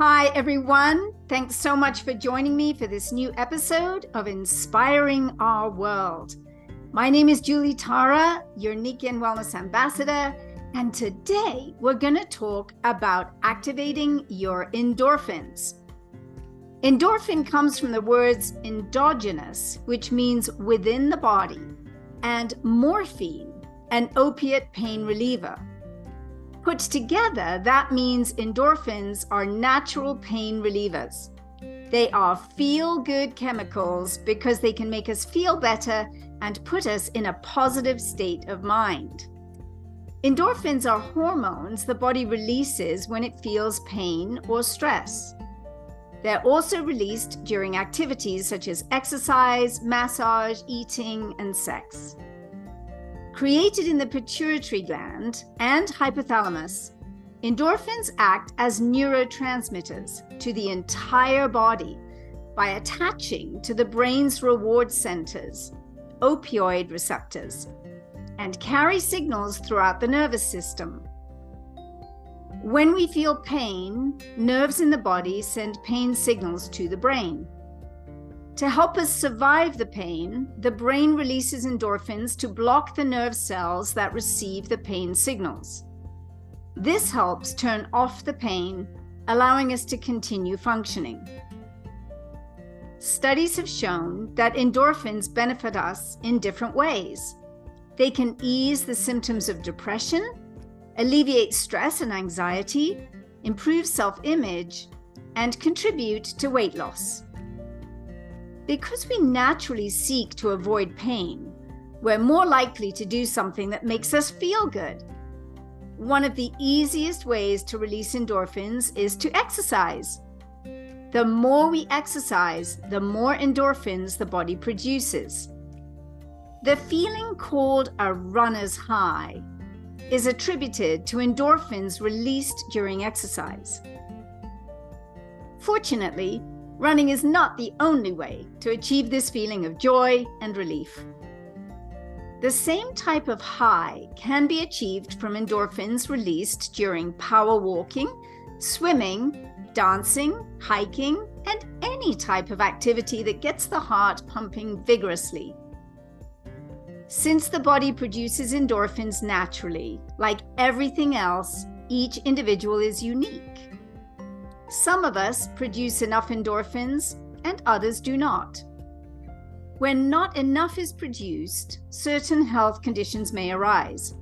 Hi, everyone. Thanks so much for joining me for this new episode of Inspiring Our World. My name is Julie Tara, your Nikken Wellness Ambassador, and today we're going to talk about activating your endorphins. Endorphin comes from the words endogenous, which means within the body, and morphine, an opiate pain reliever. Put together, that means endorphins are natural pain relievers. They are feel good chemicals because they can make us feel better and put us in a positive state of mind. Endorphins are hormones the body releases when it feels pain or stress. They're also released during activities such as exercise, massage, eating, and sex. Created in the pituitary gland and hypothalamus, endorphins act as neurotransmitters to the entire body by attaching to the brain's reward centers, opioid receptors, and carry signals throughout the nervous system. When we feel pain, nerves in the body send pain signals to the brain. To help us survive the pain, the brain releases endorphins to block the nerve cells that receive the pain signals. This helps turn off the pain, allowing us to continue functioning. Studies have shown that endorphins benefit us in different ways. They can ease the symptoms of depression, alleviate stress and anxiety, improve self image, and contribute to weight loss. Because we naturally seek to avoid pain, we're more likely to do something that makes us feel good. One of the easiest ways to release endorphins is to exercise. The more we exercise, the more endorphins the body produces. The feeling called a runner's high is attributed to endorphins released during exercise. Fortunately, Running is not the only way to achieve this feeling of joy and relief. The same type of high can be achieved from endorphins released during power walking, swimming, dancing, hiking, and any type of activity that gets the heart pumping vigorously. Since the body produces endorphins naturally, like everything else, each individual is unique. Some of us produce enough endorphins and others do not. When not enough is produced, certain health conditions may arise.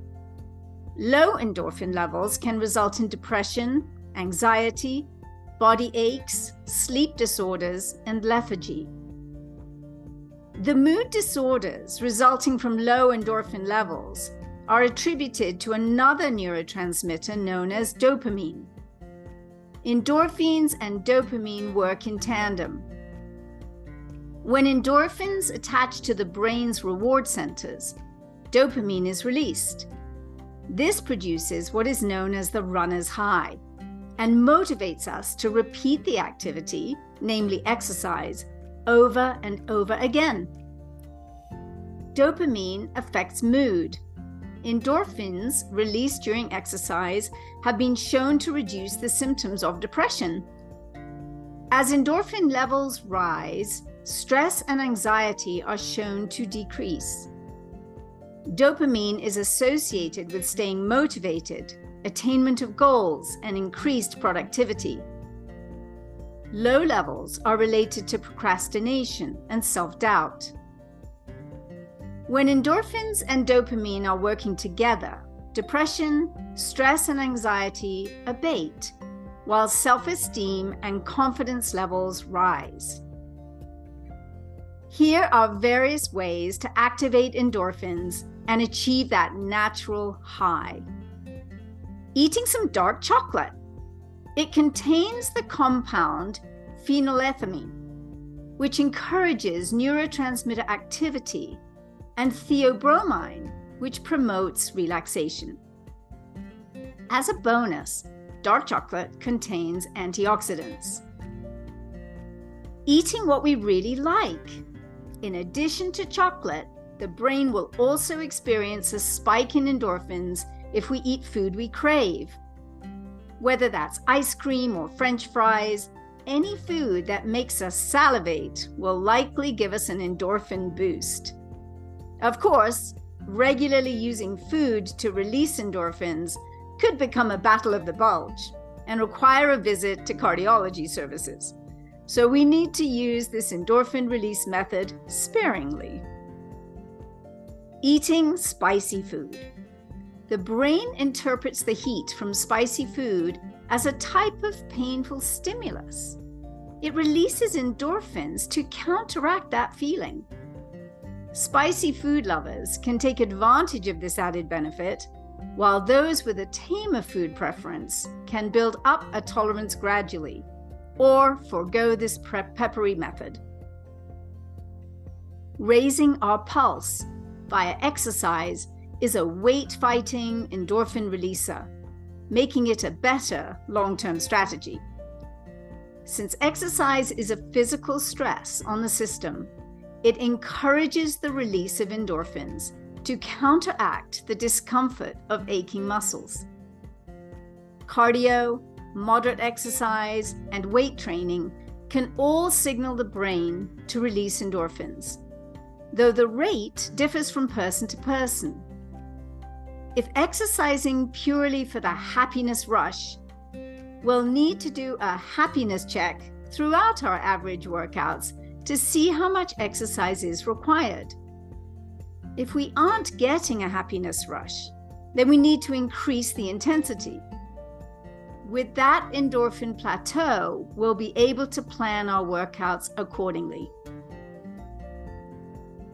Low endorphin levels can result in depression, anxiety, body aches, sleep disorders, and lethargy. The mood disorders resulting from low endorphin levels are attributed to another neurotransmitter known as dopamine. Endorphins and dopamine work in tandem. When endorphins attach to the brain's reward centers, dopamine is released. This produces what is known as the runner's high and motivates us to repeat the activity, namely exercise, over and over again. Dopamine affects mood endorphins released during exercise have been shown to reduce the symptoms of depression. As endorphin levels rise, stress and anxiety are shown to decrease. Dopamine is associated with staying motivated, attainment of goals, and increased productivity. Low levels are related to procrastination and self doubt. When endorphins and dopamine are working together, depression, stress, and anxiety abate, while self esteem and confidence levels rise. Here are various ways to activate endorphins and achieve that natural high. Eating some dark chocolate. It contains the compound phenylethamine, which encourages neurotransmitter activity and theobromine, which promotes relaxation. As a bonus, dark chocolate contains antioxidants. Eating what we really like. In addition to chocolate, the brain will also experience a spike in endorphins if we eat food we crave. Whether that's ice cream or french fries, any food that makes us salivate will likely give us an endorphin boost. Of course, regularly using food to release endorphins could become a battle of the bulge and require a visit to cardiology services. So we need to use this endorphin release method sparingly. Eating spicy food. The brain interprets the heat from spicy food as a type of painful stimulus. It releases endorphins to counteract that feeling. Spicy food lovers can take advantage of this added benefit, while those with a tamer food preference can build up a tolerance gradually or forego this peppery method. Raising our pulse via exercise is a weight fighting endorphin releaser, making it a better long term strategy. Since exercise is a physical stress on the system, it encourages the release of endorphins to counteract the discomfort of aching muscles. Cardio, moderate exercise, and weight training can all signal the brain to release endorphins, though the rate differs from person to person. If exercising purely for the happiness rush, we'll need to do a happiness check throughout our average workouts to see how much exercise is required. If we aren't getting a happiness rush, then we need to increase the intensity. With that endorphin plateau, we'll be able to plan our workouts accordingly.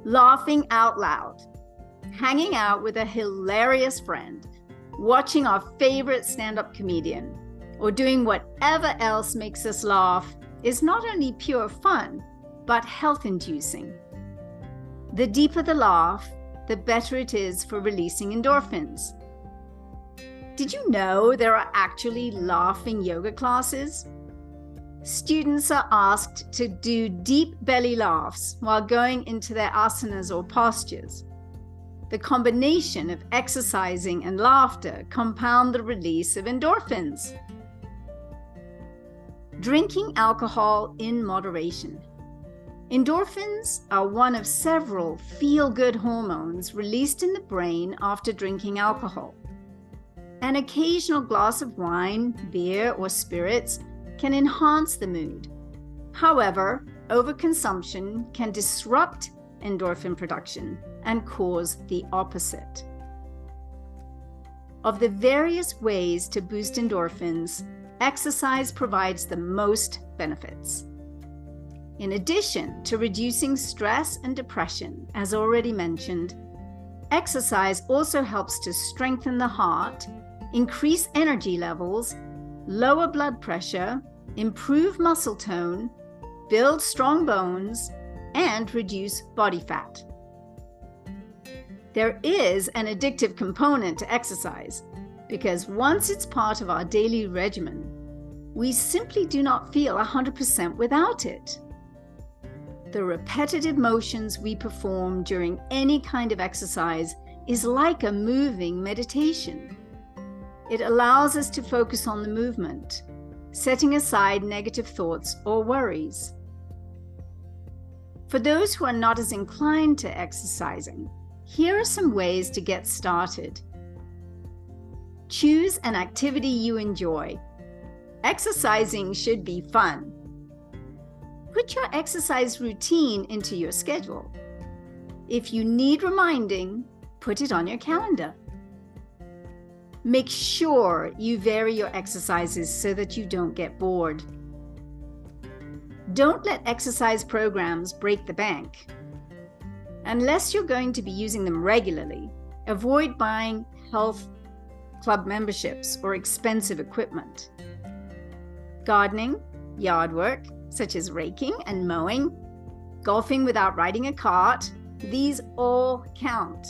Laughing out loud hanging out with a hilarious friend, watching our favorite stand up comedian, or doing whatever else makes us laugh is not only pure fun, but health inducing. The deeper the laugh, the better it is for releasing endorphins. Did you know there are actually laughing yoga classes? Students are asked to do deep belly laughs while going into their asanas or postures. The combination of exercising and laughter compound the release of endorphins. Drinking alcohol in moderation. Endorphins are one of several feel good hormones released in the brain after drinking alcohol. An occasional glass of wine, beer, or spirits can enhance the mood. However, overconsumption can disrupt endorphin production and cause the opposite. Of the various ways to boost endorphins, exercise provides the most benefits. In addition to reducing stress and depression, as already mentioned, exercise also helps to strengthen the heart, increase energy levels, lower blood pressure, improve muscle tone, build strong bones, and reduce body fat. There is an addictive component to exercise because once it's part of our daily regimen, we simply do not feel 100% without it. The repetitive motions we perform during any kind of exercise is like a moving meditation. It allows us to focus on the movement, setting aside negative thoughts or worries. For those who are not as inclined to exercising, here are some ways to get started. Choose an activity you enjoy. Exercising should be fun. Put your exercise routine into your schedule. If you need reminding, put it on your calendar. Make sure you vary your exercises so that you don't get bored. Don't let exercise programs break the bank. Unless you're going to be using them regularly, avoid buying health club memberships or expensive equipment. Gardening, yard work, such as raking and mowing, golfing without riding a cart, these all count.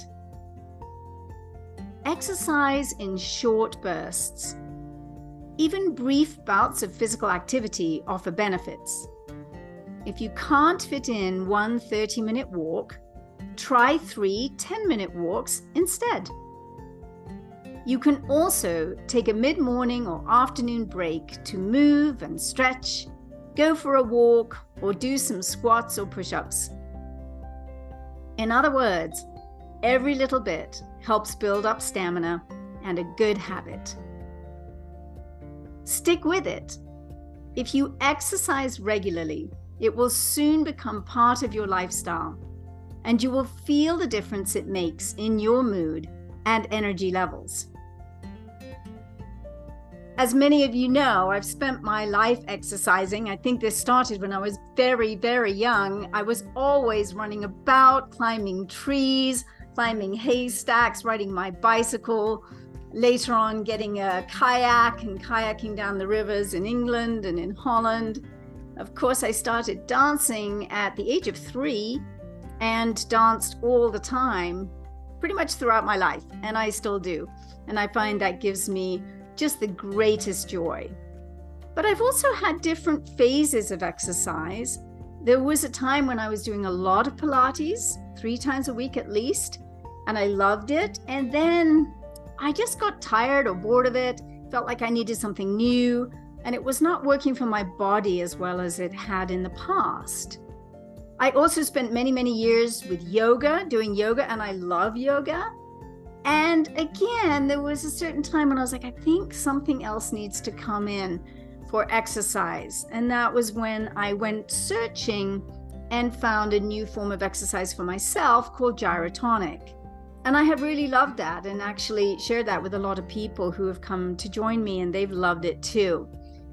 Exercise in short bursts. Even brief bouts of physical activity offer benefits. If you can't fit in one 30 minute walk, try three 10 minute walks instead. You can also take a mid morning or afternoon break to move and stretch, go for a walk, or do some squats or push ups. In other words, every little bit helps build up stamina and a good habit. Stick with it. If you exercise regularly, it will soon become part of your lifestyle, and you will feel the difference it makes in your mood and energy levels. As many of you know, I've spent my life exercising. I think this started when I was very, very young. I was always running about, climbing trees, climbing haystacks, riding my bicycle, later on getting a kayak and kayaking down the rivers in England and in Holland. Of course, I started dancing at the age of three and danced all the time, pretty much throughout my life, and I still do. And I find that gives me just the greatest joy. But I've also had different phases of exercise. There was a time when I was doing a lot of Pilates, three times a week at least, and I loved it. And then I just got tired or bored of it, felt like I needed something new, and it was not working for my body as well as it had in the past. I also spent many, many years with yoga, doing yoga, and I love yoga. And again, there was a certain time when I was like, I think something else needs to come in for exercise. And that was when I went searching and found a new form of exercise for myself called gyrotonic. And I have really loved that and actually shared that with a lot of people who have come to join me, and they've loved it too.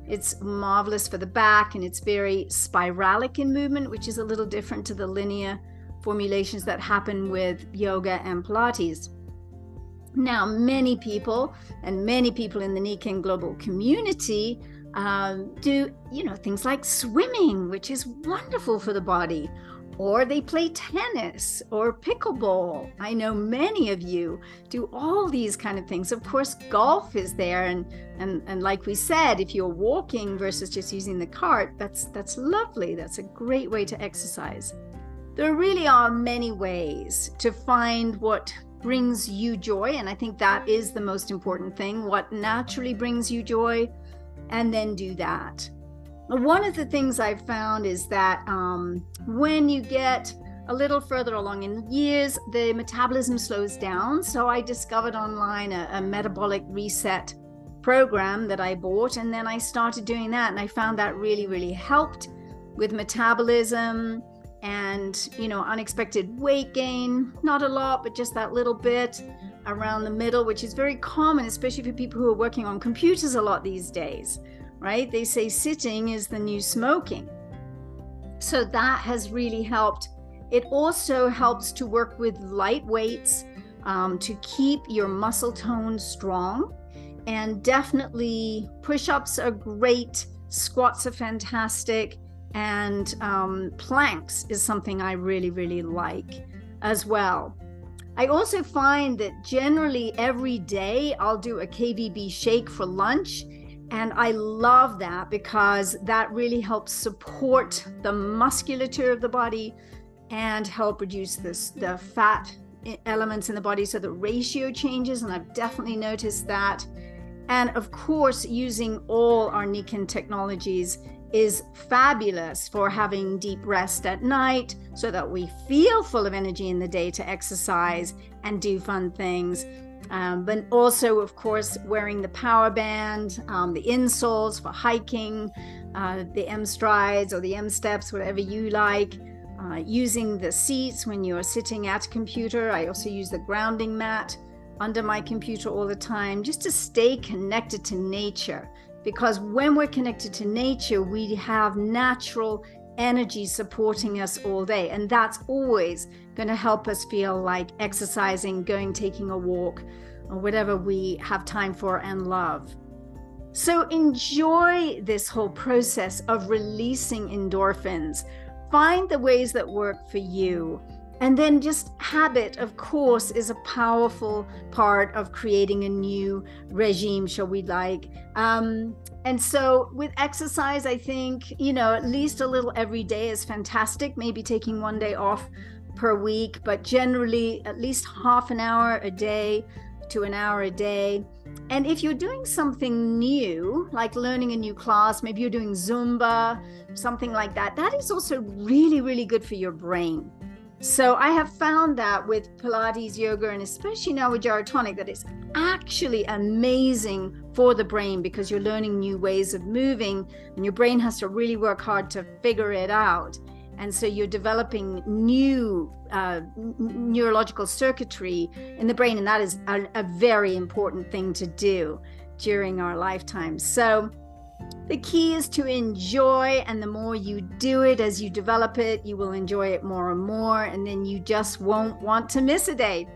It's marvelous for the back and it's very spiralic in movement, which is a little different to the linear formulations that happen with yoga and Pilates. Now, many people and many people in the Nikken global community um, do, you know, things like swimming, which is wonderful for the body, or they play tennis or pickleball. I know many of you do all these kind of things. Of course, golf is there, and and and like we said, if you're walking versus just using the cart, that's that's lovely. That's a great way to exercise. There really are many ways to find what brings you joy. And I think that is the most important thing what naturally brings you joy, and then do that. One of the things I've found is that um, when you get a little further along in years, the metabolism slows down. So I discovered online a, a metabolic reset program that I bought, and then I started doing that, and I found that really, really helped with metabolism and you know unexpected weight gain not a lot but just that little bit around the middle which is very common especially for people who are working on computers a lot these days right? They say sitting is the new smoking. So that has really helped. It also helps to work with light weights um, to keep your muscle tone strong and definitely push-ups are great. Squats are fantastic and um, planks is something I really, really like as well. I also find that generally every day I'll do a KVB shake for lunch. And I love that because that really helps support the musculature of the body and help reduce this, the fat elements in the body so the ratio changes. And I've definitely noticed that. And of course, using all our Nikken technologies is fabulous for having deep rest at night so that we feel full of energy in the day to exercise and do fun things. Um, but also, of course, wearing the power band, um, the insoles for hiking, uh, the M strides or the M steps, whatever you like. Uh, using the seats when you're sitting at a computer. I also use the grounding mat under my computer all the time just to stay connected to nature because when we're connected to nature, we have natural energy supporting us all day. And that's always going to help us feel like exercising, going, taking a walk, or whatever we have time for and love. So enjoy this whole process of releasing endorphins. Find the ways that work for you and then just habit, of course, is a powerful part of creating a new regime, shall we like. Um, and so with exercise, I think, you know, at least a little every day is fantastic, maybe taking one day off per week, but generally at least half an hour a day to an hour a day. And if you're doing something new, like learning a new class, maybe you're doing Zumba, something like that, that is also really, really good for your brain. So I have found that with Pilates, yoga, and especially now with gyrotonic, that it's actually amazing for the brain because you're learning new ways of moving and your brain has to really work hard to figure it out. And so you're developing new uh, neurological circuitry in the brain, and that is a, a very important thing to do during our lifetime. So the key is to enjoy, and the more you do it as you develop it, you will enjoy it more and more, and then you just won't want to miss a day.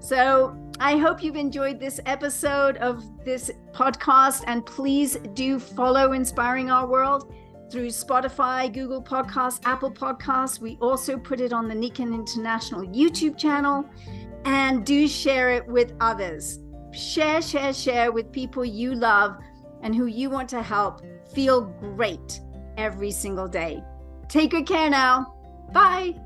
So, I hope you've enjoyed this episode of this podcast, and please do follow Inspiring Our World through Spotify, Google Podcasts, Apple Podcasts. We also put it on the Nikken International YouTube channel, and do share it with others. Share, share, share with people you love and who you want to help feel great every single day. Take good care now. Bye.